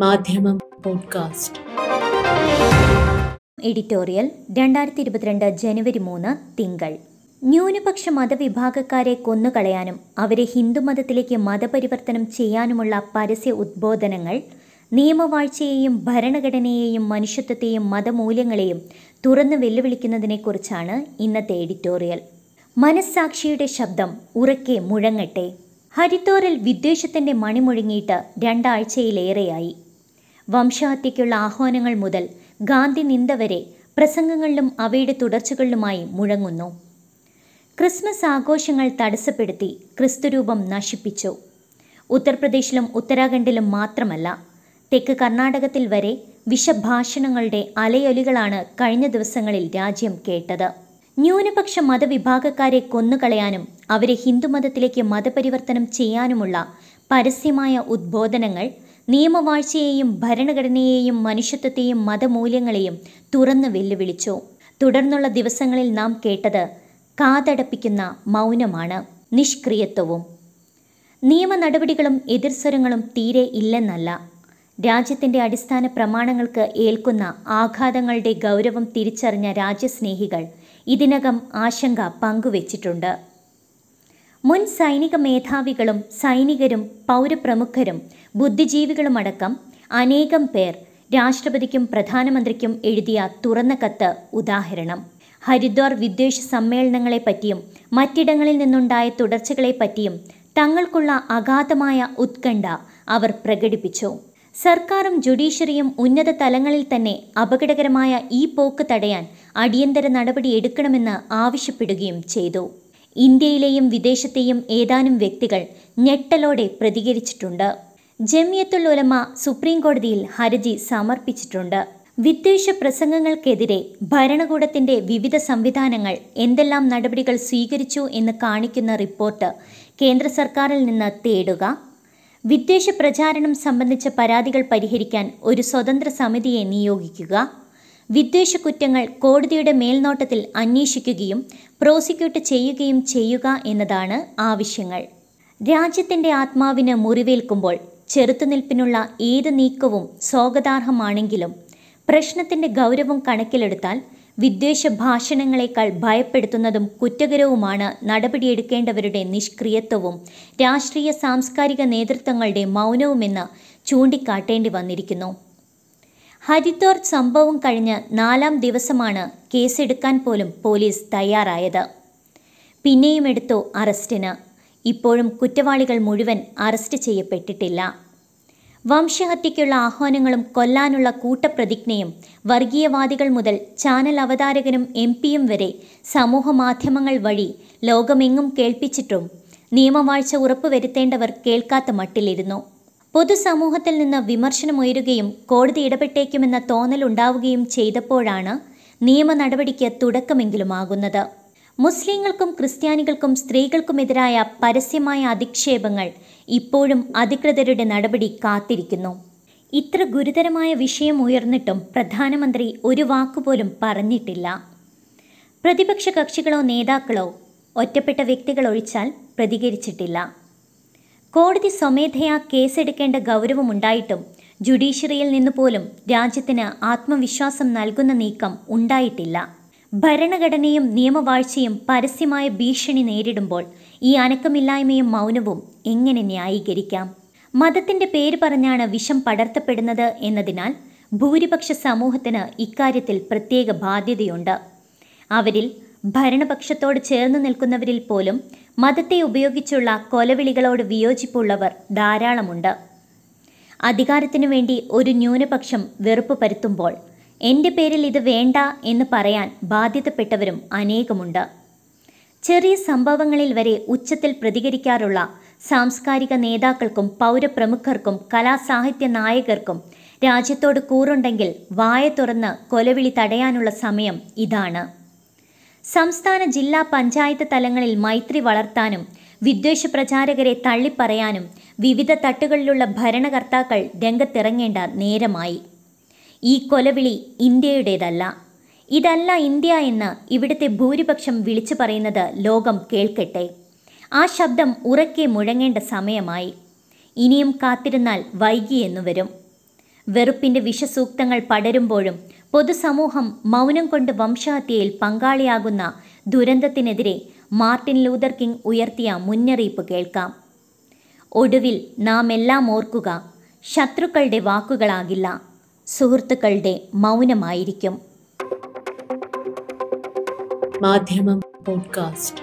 മാധ്യമം podcast. Editorial രണ്ടായിരത്തി ഇരുപത്തിരണ്ട് ജനുവരി മൂന്ന് തിങ്കൾ. ന്യൂനപക്ഷ മതവിഭാഗക്കാരെ കൊന്നുകളയാനും അവരെ ഹിന്ദുമതത്തിലേക്ക് മതപരിവർത്തനം ചെയ്യാനുമുള്ള പരസ്യ ഉദ്ബോധനങ്ങൾ നിയമവാഴ്ചയെയും ഭരണഘടനയെയും മനുഷ്യത്വത്തെയും മതമൂല്യങ്ങളെയും തുറന്ന് വെല്ലുവിളിക്കുന്നതിനെക്കുറിച്ചാണ് ഇന്നത്തെ എഡിറ്റോറിയൽ. മനസ്സാക്ഷിയുടെ ശബ്ദം ഉറക്കെ മുഴങ്ങട്ടെ. ഹരിത്തോറിൽ വിദ്വേഷത്തിന്റെ മണിമുഴങ്ങിയിട്ട് രണ്ടാഴ്ചയിലേറെയായി. വംശഹത്യയ്ക്കുള്ള ആഹ്വാനങ്ങൾ മുതൽ ഗാന്ധി നിന്ദ വരെ പ്രസംഗങ്ങളിലും അവയുടെ തുടർച്ചകളിലുമായി മുഴങ്ങുന്നു. ക്രിസ്മസ് ആഘോഷങ്ങൾ തടസ്സപ്പെടുത്തി ക്രിസ്തുരൂപം നശിപ്പിച്ചു. ഉത്തർപ്രദേശിലും ഉത്തരാഖണ്ഡിലും മാത്രമല്ല തെക്ക് കർണാടകത്തിൽ വരെ വിഷഭാഷണങ്ങളുടെ അലയൊലികളാണ് കഴിഞ്ഞ ദിവസങ്ങളിൽ രാജ്യം കേട്ടത്. ന്യൂനപക്ഷ മതവിഭാഗക്കാരെ കൊന്നുകളയാനും അവരെ ഹിന്ദുമതത്തിലേക്ക് മതപരിവർത്തനം ചെയ്യാനുമുള്ള പരസ്യമായ ഉദ്ബോധനങ്ങൾ നിയമവാഴ്ചയെയും ഭരണഘടനയെയും മനുഷ്യത്വത്തെയും മതമൂല്യങ്ങളെയും തുറന്നു വെല്ലുവിളിച്ചു. തുടർന്നുള്ള ദിവസങ്ങളിൽ നാം കേട്ടത് കാതടപ്പിക്കുന്ന മൗനമാണ് നിഷ്ക്രിയത്വവും. നിയമ നടപടികളും എതിർസ്വരങ്ങളും തീരെ ഇല്ലെന്നല്ല. രാജ്യത്തിന്റെ അടിസ്ഥാന പ്രമാണങ്ങൾക്ക് ഏൽക്കുന്ന ആഘാതങ്ങളുടെ ഗൗരവം തിരിച്ചറിഞ്ഞ രാജ്യസ്നേഹികൾ ഇതിനകം ആശങ്ക പങ്കുവച്ചിട്ടുണ്ട്. മുൻ സൈനിക മേധാവികളും സൈനികരും പൗരപ്രമുഖരും ബുദ്ധിജീവികളുമടക്കം അനേകം പേർ രാഷ്ട്രപതിക്കും പ്രധാനമന്ത്രിക്കും എഴുതിയ തുറന്ന കത്ത് ഉദാഹരണം. ഹരിദ്വാർ വിദ്വേഷ സമ്മേളനങ്ങളെപ്പറ്റിയും മറ്റിടങ്ങളിൽ നിന്നുണ്ടായ തുടർച്ചകളെപ്പറ്റിയും തങ്ങൾക്കുള്ള അഗാധമായ ഉത്കണ്ഠ അവർ പ്രകടിപ്പിച്ചു. സർക്കാരും ജുഡീഷ്യറിയും ഉന്നത തലങ്ങളിൽ തന്നെ അപകടകരമായ ഈ പോക്ക് തടയാൻ അടിയന്തര നടപടി എടുക്കണമെന്ന് ആവശ്യപ്പെടുകയും ചെയ്തു. ഇന്ത്യയിലെയും വിദേശത്തെയും ഏതാനും വ്യക്തികൾ ഞെട്ടലോടെ പ്രതികരിച്ചിട്ടുണ്ട്. ജമിയത്തുൽ ഉലമ സുപ്രീം കോടതിയിൽ ഹർജി സമർപ്പിച്ചിട്ടുണ്ട്. വിദ്വേഷ പ്രസംഗങ്ങൾക്കെതിരെ ഭരണകൂടത്തിന്റെ വിവിധ സംവിധാനങ്ങൾ എന്തെല്ലാം നടപടികൾ സ്വീകരിച്ചു എന്ന് കാണിക്കുന്ന റിപ്പോർട്ട് കേന്ദ്ര സർക്കാരിൽ നിന്ന് തേടുക വിദ്വേഷ പ്രചാരണം സംബന്ധിച്ച പരാതികൾ പരിഹരിക്കാൻ ഒരു സ്വതന്ത്ര സമിതിയെ നിയോഗിക്കുക വിദ്വേഷ കുറ്റങ്ങൾ കോടതിയുടെ മേൽനോട്ടത്തിൽ അന്വേഷിക്കുകയും പ്രോസിക്യൂട്ട് ചെയ്യുകയും ചെയ്യുക എന്നതാണ് ആവശ്യങ്ങൾ. രാജ്യത്തിന്റെ ആത്മാവിന് മുറിവേൽക്കുമ്പോൾ ചെറുത്തുനിൽപ്പിനുള്ള ഏത് നീക്കവും സ്വാഗതാർഹമാണെങ്കിലും പ്രശ്നത്തിന്റെ ഗൗരവം കണക്കിലെടുത്താൽ വിദ്വേഷ ഭാഷണങ്ങളെക്കാൾ ഭയപ്പെടുത്തുന്നതും കുറ്റകരവുമാണ് നടപടിയെടുക്കേണ്ടവരുടെ നിഷ്ക്രിയത്വവും രാഷ്ട്രീയ സാംസ്കാരിക നേതൃത്വങ്ങളുടെ മൗനവുമെന്ന് ചൂണ്ടിക്കാട്ടേണ്ടി വന്നിരിക്കുന്നു. ഹരിദ്വാർ സംഭവം കഴിഞ്ഞ് നാലാം ദിവസമാണ് കേസെടുക്കാൻ പോലും പോലീസ് തയ്യാറായത്. പിന്നെയും എടുത്തു അറസ്റ്റിന്. ഇപ്പോഴും കുറ്റവാളികൾ മുഴുവൻ അറസ്റ്റ് ചെയ്യപ്പെട്ടിട്ടില്ല. വംശഹത്യയ്ക്കുള്ള ആഹ്വാനങ്ങളും കൊല്ലാനുള്ള കൂട്ടപ്രതിജ്ഞയും വർഗീയവാദികൾ മുതൽ ചാനൽ അവതാരകനും എം പിയും വരെ സമൂഹമാധ്യമങ്ങൾ വഴി ലോകമെങ്ങും കേൾപ്പിച്ചിട്ടും നിയമവാഴ്ച ഉറപ്പുവരുത്തേണ്ടവർ കേൾക്കാത്ത മട്ടിലിരുന്നു. പൊതുസമൂഹത്തിൽ നിന്ന് വിമർശനമുയരുകയും കോടതി ഇടപെട്ടേക്കുമെന്ന തോന്നലുണ്ടാവുകയും ചെയ്തപ്പോഴാണ് നിയമ നടപടിക്ക് തുടക്കമെങ്കിലുമാകുന്നത്. മുസ്ലിങ്ങൾക്കും ക്രിസ്ത്യാനികൾക്കും സ്ത്രീകൾക്കുമെതിരായ പരസ്യമായ അധിക്ഷേപങ്ങൾ ഇപ്പോഴും അധികൃതരുടെ നടപടി കാത്തിരിക്കുന്നു. ഇത്ര ഗുരുതരമായ വിഷയം ഉയർന്നിട്ടും പ്രധാനമന്ത്രി ഒരു വാക്കുപോലും പറഞ്ഞിട്ടില്ല. പ്രതിപക്ഷ കക്ഷികളോ നേതാക്കളോ ഒറ്റപ്പെട്ട വ്യക്തികൾ ഒഴിച്ചാൽ പ്രതികരിച്ചിട്ടില്ല. കോടതി സ്വമേധയാ കേസെടുക്കേണ്ട ഗൗരവമുണ്ടായിട്ടും ജുഡീഷ്യറിയിൽ നിന്ന് പോലും രാജ്യത്തിന് ആത്മവിശ്വാസം നൽകുന്ന നീക്കം ഉണ്ടായിട്ടില്ല. ഭരണഘടനയും നിയമവാഴ്ചയും പരസ്യമായ ഭീഷണി നേരിടുമ്പോൾ ഈ അനക്കമില്ലായ്മയും മൗനവും എങ്ങനെ ന്യായീകരിക്കാം? മതത്തിന്റെ പേര് പറഞ്ഞാണ് വിഷം പടർത്തപ്പെടുന്നത് എന്നതിനാൽ ഭൂരിപക്ഷ സമൂഹത്തിന് ഇക്കാര്യത്തിൽ പ്രത്യേക ബാധ്യതയുണ്ട്. അവരിൽ ഭരണപക്ഷത്തോട് ചേർന്ന് നിൽക്കുന്നവരിൽ പോലും മതത്തെ ഉപയോഗിച്ചുള്ള കൊലവിളികളോട് വിയോജിപ്പുള്ളവർ ധാരാളമുണ്ട്. അധികാരത്തിനു വേണ്ടി ഒരു ന്യൂനപക്ഷം വെറുപ്പ് പരത്തുമ്പോൾ എന്റെ പേരിൽ ഇത് വേണ്ട എന്ന് പറയാൻ ബാധ്യതപ്പെട്ടവരും അനേകമുണ്ട്. ചെറിയ സംഭവങ്ങളിൽ വരെ ഉച്ചത്തിൽ പ്രതികരിക്കാറുള്ള സാംസ്കാരിക നേതാക്കൾക്കും പൗരപ്രമുഖർക്കും കലാസാഹിത്യ നായകർക്കും രാജ്യത്തോട് കൂറുണ്ടെങ്കിൽ വായ തുറന്ന് കൊലവിളി തടയാനുള്ള സമയം ഇതാണ്. സംസ്ഥാന ജില്ലാ പഞ്ചായത്ത് തലങ്ങളിൽ മൈത്രി വളർത്താനും വിദ്വേഷ പ്രചാരകരെ തള്ളിപ്പറയാനും വിവിധ തട്ടുകളിലുള്ള ഭരണകർത്താക്കൾ രംഗത്തിറങ്ങേണ്ട നേരമായി. ഈ കൊലവിളി ഇന്ത്യയുടേതല്ല. ഇതല്ല ഇന്ത്യ എന്ന് ഇവിടുത്തെ ഭൂരിപക്ഷം വിളിച്ചു പറയുന്നത് ലോകം കേൾക്കട്ടെ. ആ ശബ്ദം ഉറക്കെ മുഴങ്ങേണ്ട സമയമായി. ഇനിയും കാത്തിരുന്നാൽ വൈകിയെന്നു വരും. വെറുപ്പിന്റെ വിഷസൂക്തങ്ങൾ പടരുമ്പോഴും പൊതുസമൂഹം മൗനം കൊണ്ട് വംശഹത്യയിൽ പങ്കാളിയാകുന്ന ദുരന്തത്തിനെതിരെ മാർട്ടിൻ ലൂതർ കിങ് ഉയർത്തിയ മുന്നറിയിപ്പ് കേൾക്കാം. ഒടുവിൽ നാം എല്ലാം ഓർക്കുക ശത്രുക്കളുടെ വാക്കുകളാകില്ല. സുഹൃത്തുക്കളുടെ മൗനമായിരിക്കും. മാധ്യമം പോഡ്കാസ്റ്റ്.